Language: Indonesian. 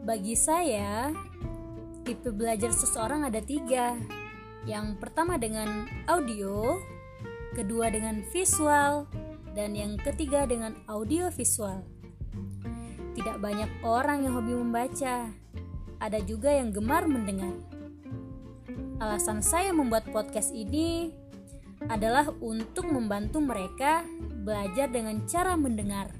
Bagi saya, tipe belajar seseorang ada tiga. Yang pertama dengan audio, kedua dengan visual, dan yang ketiga dengan audio visual. Tidak banyak orang yang hobi membaca, ada juga yang gemar mendengar. Alasan saya membuat podcast ini adalah untuk membantu mereka belajar dengan cara mendengar.